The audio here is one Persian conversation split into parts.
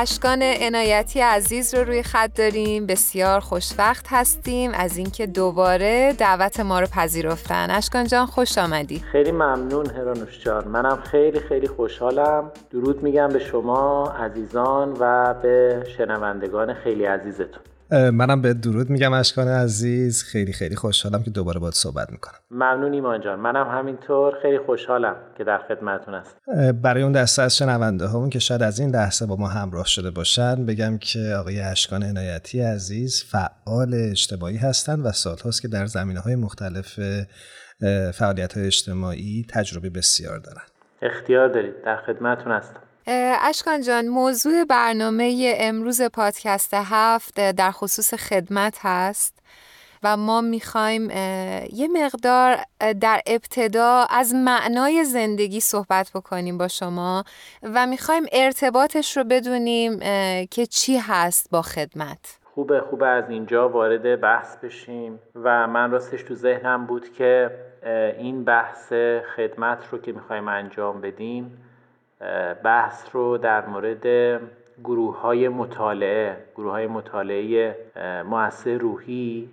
اشکان عنایتی عزیز رو روی خط داریم. بسیار خوشوقت هستیم. از اینکه دوباره دعوت ما رو پذیرفتن. اشکان جان خوش آمدی. خیلی ممنون هرانوش جان. منم خیلی خیلی خوشحالم. درود میگم به شما عزیزان و به شنوندگان خیلی عزیزتون. منم به درود میگم اشکان عزیز. خیلی خیلی خوشحالم که دوباره باید صحبت می‌کنم. ممنون ایمان جان. منم همینطور. خیلی خوشحالم که در خدمتتون هستم. برای اون دسته از شنونده همون که شاید از این لحظه با ما همراه شده باشن بگم که آقای اشکان عنایتی عزیز فعال اجتماعی هستند و سالهاست که در زمینه های مختلف فعالیت های اجتماعی تجربه بسیار دارن. اختیار دارید. در خدمتتون هستم. اشکان جان موضوع برنامه امروز پادکست هفت در خصوص خدمت هست و ما می‌خوایم یه مقدار در ابتدا از معنای زندگی صحبت بکنیم با شما و می‌خوایم ارتباطش رو بدونیم که چی هست با خدمت. خوبه خوبه از اینجا وارد بحث بشیم و من راستش تو ذهنم بود که این بحث خدمت رو که می‌خوایم انجام بدیم بحث رو در مورد گروه های مطالعه گروه های مطالعه مؤثر روحی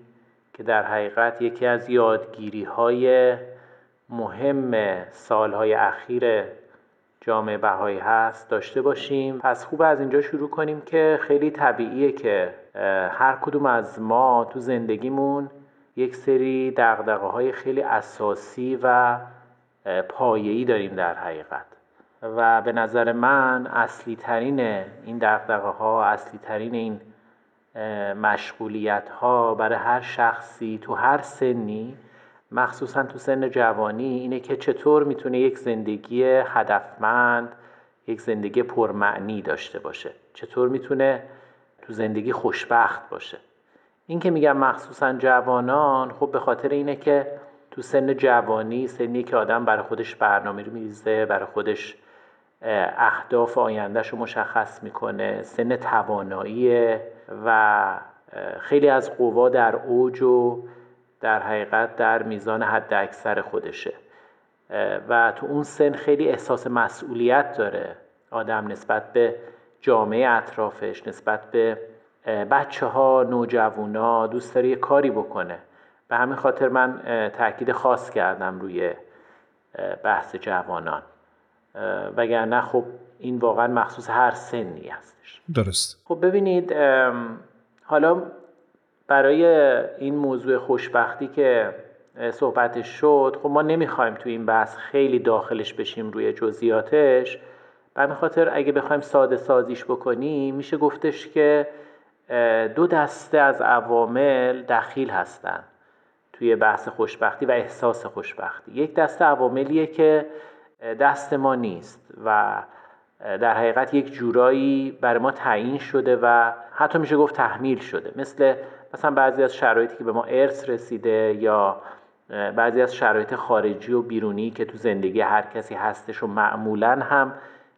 که در حقیقت یکی از یادگیری های مهم سالهای اخیر جامعه بهایی هست. داشته باشیم. پس خوب از اینجا شروع کنیم که خیلی طبیعیه که هر کدوم از ما تو زندگیمون یک سری دقدقه های خیلی اساسی و پایه‌ای داریم در حقیقت. و به نظر من اصلی ترین این دقدقه ها اصلی ترین این مشغولیت ها برای هر شخصی تو هر سنی مخصوصا تو سن جوانی اینه که چطور می‌تونه یک زندگی هدفمند یک زندگی پرمعنی داشته باشه. چطور می‌تونه تو زندگی خوشبخت باشه. این که میگم مخصوصا جوانان خب به خاطر اینه که تو سن جوانی سنی که آدم برای خودش برنامه رو میریزه برای خودش اهداف آیندهش رو مشخص می‌کنه سن توانایی و خیلی از قوا در اوج و در حقیقت در میزان حد اکثر خودشه. و تو اون سن خیلی احساس مسئولیت داره آدم نسبت به جامعه اطرافش نسبت به بچه ها نوجوانا دوست داره یه کاری بکنه. به همین خاطر من تاکید خاص کردم روی بحث جوانان. وگرنه خب این واقعا مخصوص هر سنی هستش. درست. خب ببینید حالا برای این موضوع خوشبختی که صحبتش شد خب ما نمی‌خوایم تو این بحث خیلی داخلش بشیم روی جزئیاتش. به خاطر اگه بخوایم ساده سازیش بکنیم میشه گفتش که دو دسته از عوامل دخیل هستن توی بحث خوشبختی و احساس خوشبختی. یک دسته عواملیه که دست ما نیست و در حقیقت یک جورایی بر ما تعیین شده و حتی میشه گفت تحمیل شده. مثل مثلا بعضی از شرایطی که به ما ارث رسیده یا بعضی از شرایط خارجی و بیرونی که تو زندگی هر کسی هستش و معمولا هم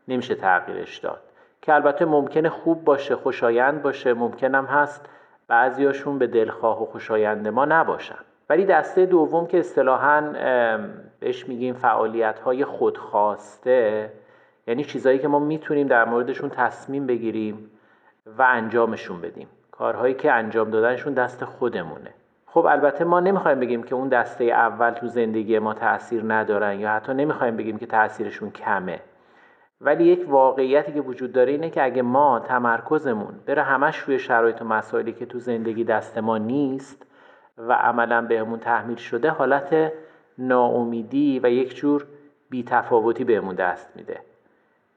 نمیشه تغییرش داد. که البته ممکنه خوب باشه خوشایند باشه ممکنم هست بعضیاشون به دلخواه و خوشایند ما نباشن. ولی دسته دوم که اصطلاحا بهش میگیم فعالیت های خودخواسته یعنی چیزهایی که ما می‌تونیم در موردشون تصمیم بگیریم و انجامشون بدیم. کارهایی که انجام دادنشون دست خودمونه. خب البته ما نمی‌خوایم بگیم که اون دسته اول تو زندگی ما تاثیر ندارن یا حتی نمی‌خوایم بگیم که تاثیرشون کمه. ولی یک واقعیتی که وجود داره اینه که اگه ما تمرکزمون بره همش روی شرایط و مسائلی که تو زندگی دست ما نیست و عملا بهمون تحمیل شده حالت ناامیدی و یک جور بیتفاوتی بهمون دست میده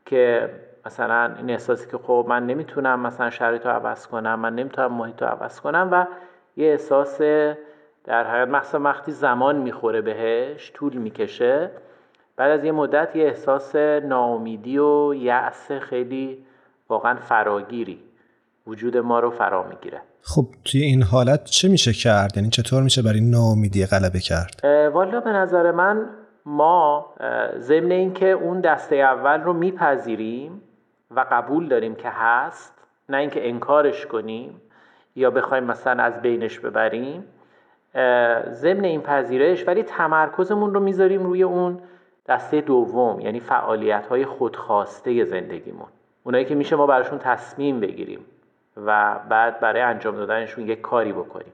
که مثلا این احساسی که خب من نمی‌تونم مثلا شرایط رو عوض کنم من نمی‌تونم محیط رو عوض کنم و یه احساس در حقیقت مخصوصا وقتی زمان می‌خوره بهش طول می‌کشه بعد از یه مدت یه احساس ناامیدی و یأس خیلی واقعا فراگیری وجود ما رو فرا می‌گیره. خب توی این حالت چه میشه کرد؟ یعنی چطور میشه برای ناامیدی غلبه کرد؟ والا به نظر من ما ضمن اینکه اون دسته اول رو میپذیریم و قبول داریم که هست نه اینکه انکارش کنیم یا بخوایم مثلا از بینش ببریم ضمن این پذیرش ولی تمرکزمون رو می‌ذاریم روی اون دسته دوم یعنی فعالیت های خودخواسته زندگیمون. اونایی که میشه ما براشون تصمیم بگیریم. و بعد برای انجام دادنشون یک کاری بکنیم.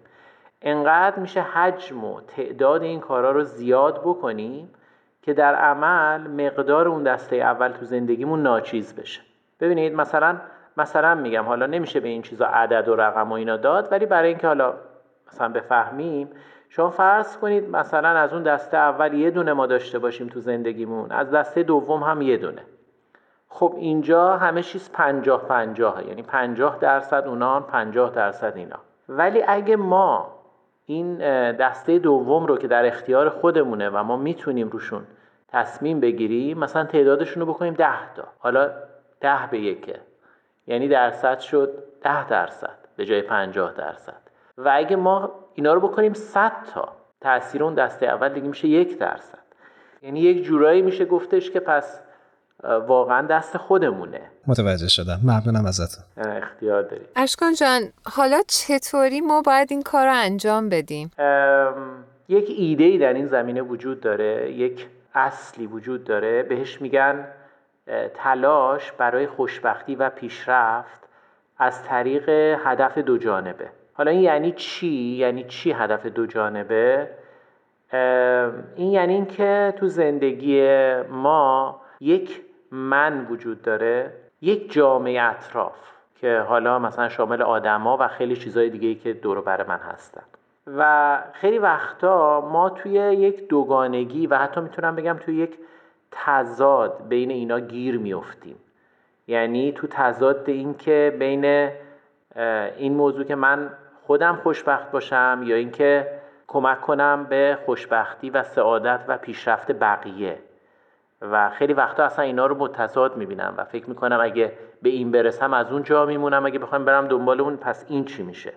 انقدر میشه حجم و تعداد این کارا رو زیاد بکنیم که در عمل مقدار اون دسته اول تو زندگیمون ناچیز بشه. ببینید مثلا مثلا میگم حالا نمیشه به این چیزا عدد و رقم و اینا داد ولی برای اینکه حالا مثلا بفهمیم شما فرض کنید مثلا از اون دسته اول یه دونه ما داشته باشیم تو زندگیمون از دسته دوم هم یه دونه. خب اینجا همه چیز پنجاه پنجاه یعنی پنجاه درصد اونان پنجاه درصد اینا. ولی اگه ما این دسته دوم رو که در اختیار خودمونه و ما می‌تونیم روشون تصمیم بگیریم مثلا تعدادشون رو بکنیم ده تا. حالا ده به یکه. یعنی درصد شد ده درصد به جای پنجاه درصد. و اگه ما اینا رو بکنیم 100 تا تاثیر اون دسته اول دیگه میشه یک درصد. یعنی یک جورایی میشه گفتش که پس واقعا دست خودمونه. متوجه شدم. ممنونم ازتون. اختیار داریم. اشکان جان حالا چطوری؟ ما باید این کار رو انجام بدیم. یک ایده ای در این زمینه وجود داره یک اصلی وجود داره. بهش میگن تلاش برای خوشبختی و پیشرفت از طریق هدف دو جانبه. حالا این یعنی چی؟ یعنی چی هدف دو جانبه؟ این یعنی اینکه تو زندگی ما یک من وجود داره یک جامعه اطراف که حالا مثلا شامل آدما و خیلی چیزهای دیگه ای که دور بر من هستن. و خیلی وقتا ما توی یک دوگانگی و حتی می‌تونم بگم توی یک تضاد بین اینا گیر میفتیم یعنی تو تضاد این که بین این موضوع که من خودم خوشبخت باشم یا اینکه کمک کنم به خوشبختی و سعادت و پیشرفت بقیه. و خیلی وقتا اصلا اینا رو متضاد می‌بینم و فکر می‌کنم اگه به این برسم از اون جا میمونم اگه بخوام برم دنبال اون پس این چی میشه؟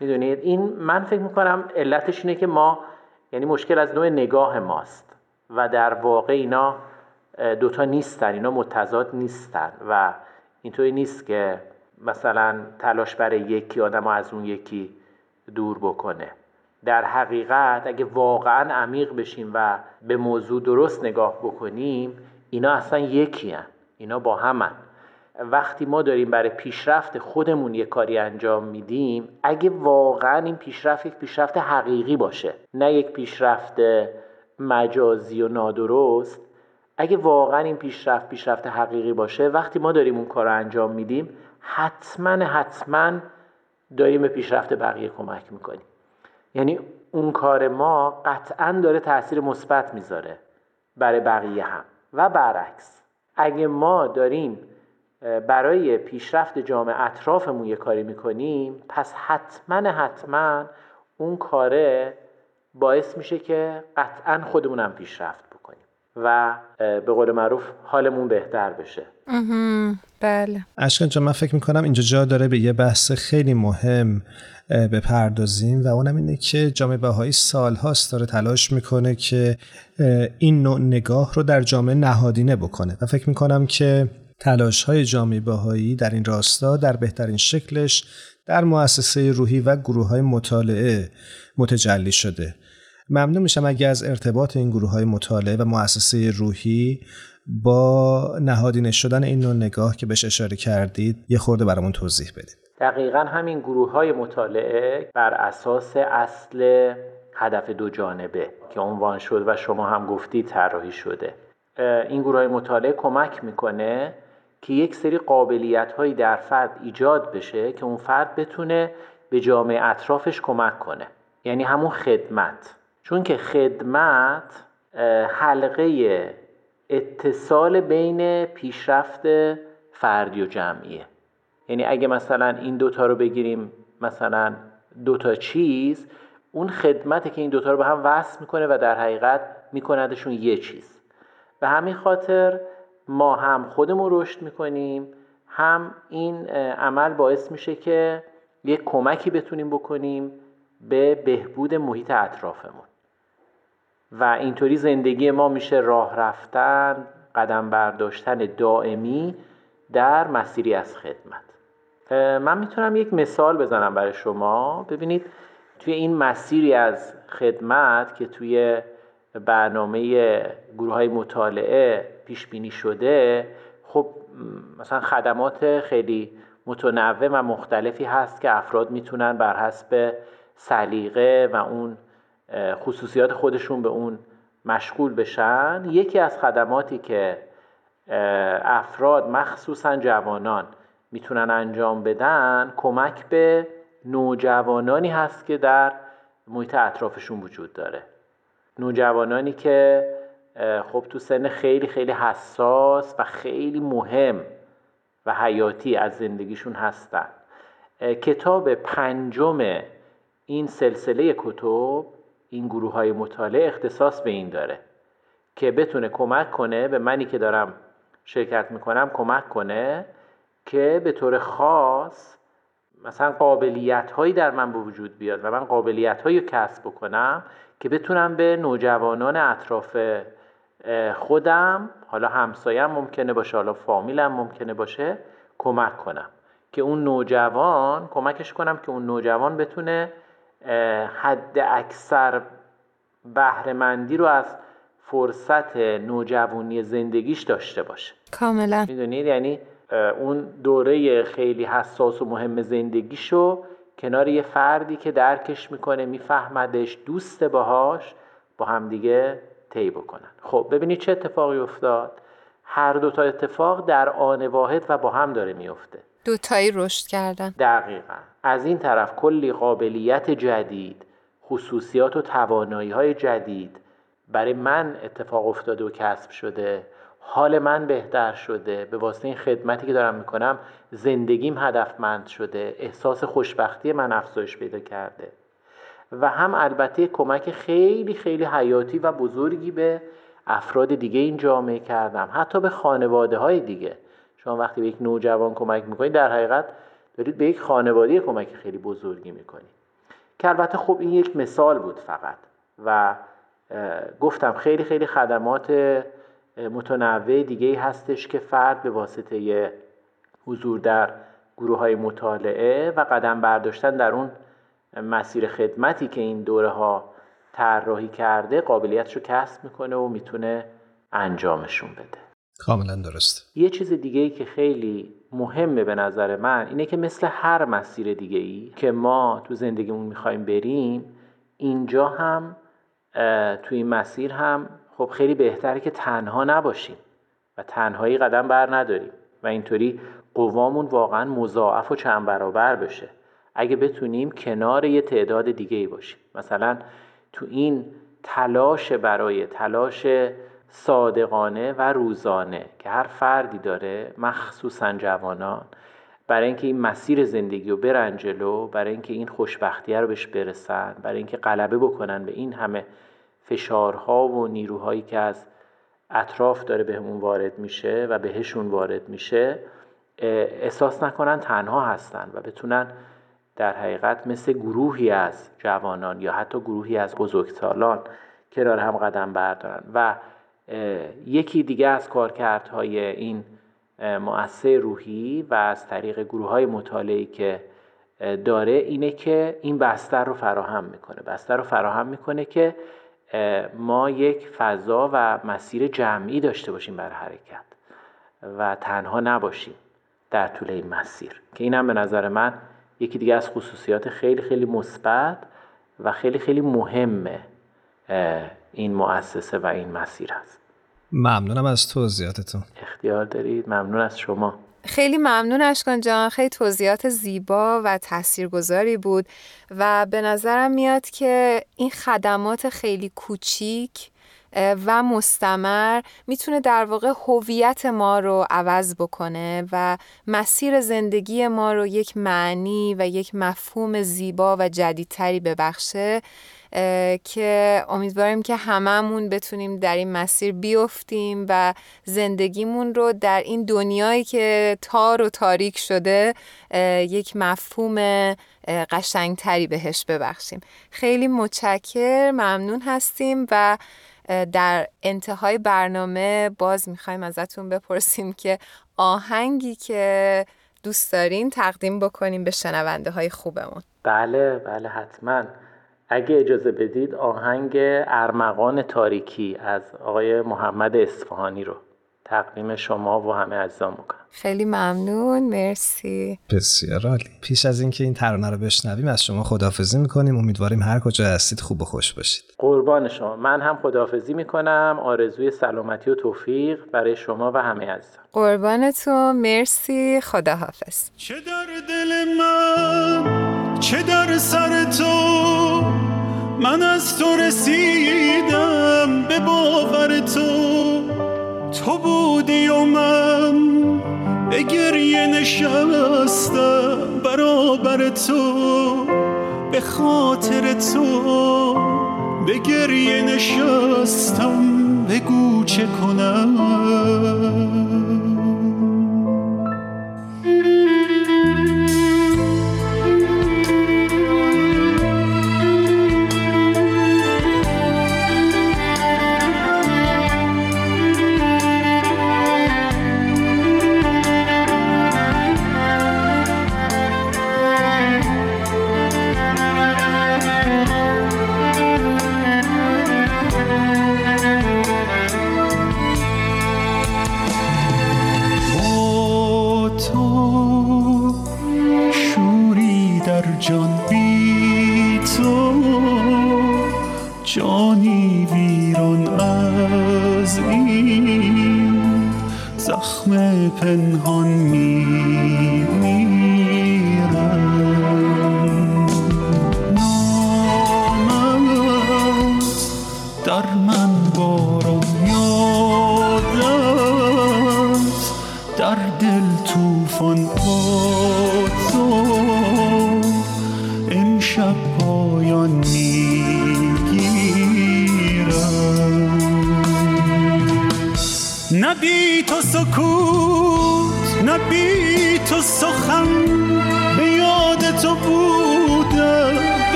می‌دونید؟ این من فکر می‌کنم علتش اینه که ما یعنی مشکل از نوع نگاه ماست و در واقع اینا دوتا نیستن اینا متضاد نیستن و اینطوری نیست که مثلا تلاش برای یکی آدم از اون یکی دور بکنه. در حقیقت اگه واقعا عمیق بشیم و به موضوع درست نگاه بکنیم اینا اصلا یکی هن. اینا با همن وقتی ما داریم برای پیشرفت خودمون یه کاری انجام میدیم اگه واقعا این پیشرفت یک پیشرفت حقیقی باشه نه یک پیشرفت مجازی و نادرست اگه واقعا این پیشرفت پیشرفت حقیقی باشه وقتی ما داریم اون کار انجام میدیم حتما حتما داریم به پیشرفت بقیه کمک می‌کنیم یعنی اون کار ما قطعا داره تاثیر مثبت می‌ذاره برای بقیه هم. و برعکس اگه ما داریم برای پیشرفت جامعه اطرافمون یه کاری می‌کنیم پس حتما حتما اون کاره باعث میشه که قطعا خودمونم پیشرفت و به قول معروف حالمون بهتر بشه. بله. اشکان جان من فکر می‌کنم اینجا جا داره به یه بحث خیلی مهم بپردازیم و اونم اینه که جامعه بهایی سالهاست داره تلاش می‌کنه که این نوع نگاه رو در جامعه نهادینه بکنه. و فکر می‌کنم که تلاش های جامعه بهایی در این راستا در بهترین شکلش در مؤسسه روحی و گروه های مطالعه متجلی شده. ممنون میشم اگه از ارتباط این گروه های مطالعه و مؤسسه روحی با نهادینه شدن این نوع نگاه که بهش اشاره کردید یه خورده برامون توضیح بدید. دقیقا همین گروه های مطالعه بر اساس اصل هدف دو جانبه که عنوان شد و شما هم گفتید طراحی شده. این گروه های مطالعه کمک می‌کنه که یک سری قابلیت هایی در فرد ایجاد بشه که اون فرد بتونه به جامعه اطرافش کمک کنه. یعنی همون خدمت. چون که خدمت حلقه اتصال بین پیشرفت فردی و جمعیه. یعنی اگه مثلا این دوتا رو بگیریم مثلا دوتا چیز اون خدمته که این دوتا رو به هم وصل می‌کنه و در حقیقت میکندشون یه چیز. به همین خاطر ما هم خودمون رشد می‌کنیم هم این عمل باعث میشه که یک کمکی بتونیم بکنیم به بهبود محیط اطرافمون. و اینطوری زندگی ما میشه راه رفتن قدم برداشتن دائمی در مسیری از خدمت. من می‌تونم یک مثال بزنم برای شما. ببینید توی این مسیری از خدمت که توی برنامه گروه های مطالعه پیش بینی شده خب مثلا خدمات خیلی متنوع و مختلفی هست که افراد می‌تونن بر حسب سلیقه و اون خصوصیات خودشون به اون مشغول بشن. یکی از خدماتی که افراد مخصوصا جوانان می‌تونن انجام بدن کمک به نوجوانانی هست که در محیط اطرافشون وجود داره. نوجوانانی که خب تو سن خیلی خیلی حساس و خیلی مهم و حیاتی از زندگیشون هستن. کتاب پنجم این سلسله کتب این گروه های مطالعه اختصاص به این داره که بتونه کمک کنه به منی که دارم شرکت می‌کنم کمک کنه که به طور خاص مثلا قابلیت هایی در من به وجود بیاد و من قابلیت هایی کسب بکنم که بتونم به نوجوانان اطراف خودم حالا همسایم ممکنه باشه حالا فامیلم ممکنه باشه کمک کنم. که اون نوجوان کمکش کنم که اون نوجوان بتونه حد اکثر بهرهمندی رو از فرصت نوجوانی زندگیش داشته باشه. کاملا. می‌دونید؟ یعنی اون دوره خیلی حساس و مهم زندگیشو کنار یه فردی که درکش می‌کنه میفهمدش دوست باهاش با همدیگه طی بکنن. خب ببینید چه اتفاقی افتاد. هر دو تا اتفاق در آن واحد و با هم داره میفته دوتایی رشد کردن. دقیقا. از این طرف کلی قابلیت جدید خصوصیات و توانایی های جدید برای من اتفاق افتاده و کسب شده. حال من بهتر شده. به واسطه این خدمتی که دارم می‌کنم زندگیم هدفمند شده. احساس خوشبختی من افزایش پیدا کرده. و هم البته کمک خیلی خیلی حیاتی و بزرگی به افراد دیگه این جامعه کردم. حتی به خانواده های دیگه. شما وقتی به یک نوجوان کمک می‌کنید در حقیقت دارید به یک خانواده کمک خیلی بزرگی می‌کنید که البته خب این یک مثال بود فقط و گفتم خیلی خیلی خدمات متنوع دیگه هستش که فرد به واسطه حضور در گروه های مطالعه و قدم برداشتن در اون مسیر خدمتی که این دوره ها طراحی کرده قابلیتش رو کسب می‌کنه و می‌تونه انجامشون بده. کاملا درست یه چیز دیگه ای که خیلی مهمه به نظر من اینه که مثل هر مسیر دیگه ای که ما تو زندگیمون می‌خوایم بریم اینجا هم تو این مسیر هم خب خیلی بهتره که تنها نباشیم و تنهایی قدم بر نداریم و اینطوری قوامون واقعا مضاعف و چند برابر بشه. اگه بتونیم کنار یه تعداد دیگه ای باشیم مثلا تو این تلاش برای تلاش صادقانه و روزانه که هر فردی داره مخصوصا جوانان. برای اینکه این مسیر زندگی رو برن جلو برای اینکه این خوشبختیه رو بهش برسن برای اینکه غلبه بکنن به این همه فشارها و نیروهایی که از اطراف داره بهمون وارد میشه و بهشون وارد میشه احساس نکنن تنها هستن و بتونن در حقیقت مثل گروهی از جوانان یا حتی گروهی از بزرگسالان کنار هم قدم بردارن. و یکی دیگه از کارکردهای این مؤسسه روحی و از طریق گروه های مطالعی که داره اینه که این بستر رو فراهم می‌کنه. بستر رو فراهم می‌کنه که ما یک فضا و مسیر جمعی داشته باشیم بر حرکت و تنها نباشیم در طول این مسیر. که اینم به نظر من یکی دیگه از خصوصیات خیلی خیلی مثبت و خیلی خیلی مهمه. این مؤسسه و این مسیر هست ممنونم از توضیحاتتون. اختیار دارید؟ ممنون از شما. خیلی ممنون اشکان جان. خیلی توضیحات زیبا و تاثیرگذاری بود و به نظرم میاد که این خدمات خیلی کوچیک و مستمر می‌تونه در واقع هویت ما رو عوض بکنه و مسیر زندگی ما رو یک معنی و یک مفهوم زیبا و جدیدتری ببخشه. که امیدواریم که هممون بتونیم در این مسیر بیفتیم و زندگیمون رو در این دنیایی که تار و تاریک شده یک مفهوم قشنگتری بهش ببخشیم. خیلی متشکر ممنون هستیم و در انتهای برنامه باز می‌خوایم ازتون بپرسیم که آهنگی که دوست دارین تقدیم بکنیم به شنونده های خوبمون. بله بله حتما. اگه اجازه بدید آهنگ ارمغان تاریکی از آقای محمد اصفهانی رو تقدیم شما و همه عزیزان می‌کنم. خیلی ممنون مرسی. بسیار عالی. پیش از اینکه این ترانه رو بشنویم از شما خداحافظی می‌کنیم. امیدواریم هر کجا هستید خوب و خوش باشید. قربان شما. من هم خداحافظی می‌کنم. آرزوی سلامتی و توفیق برای شما و همه عزیزان. قربانتون. مرسی. خداحافظ. چه در دل من چه در سر تو من از تو رسیدم به باور تو؟ تو بودی و من به گریه نشستم برابر تو به خاطر تو به گریه نشستم بگو چه کنم؟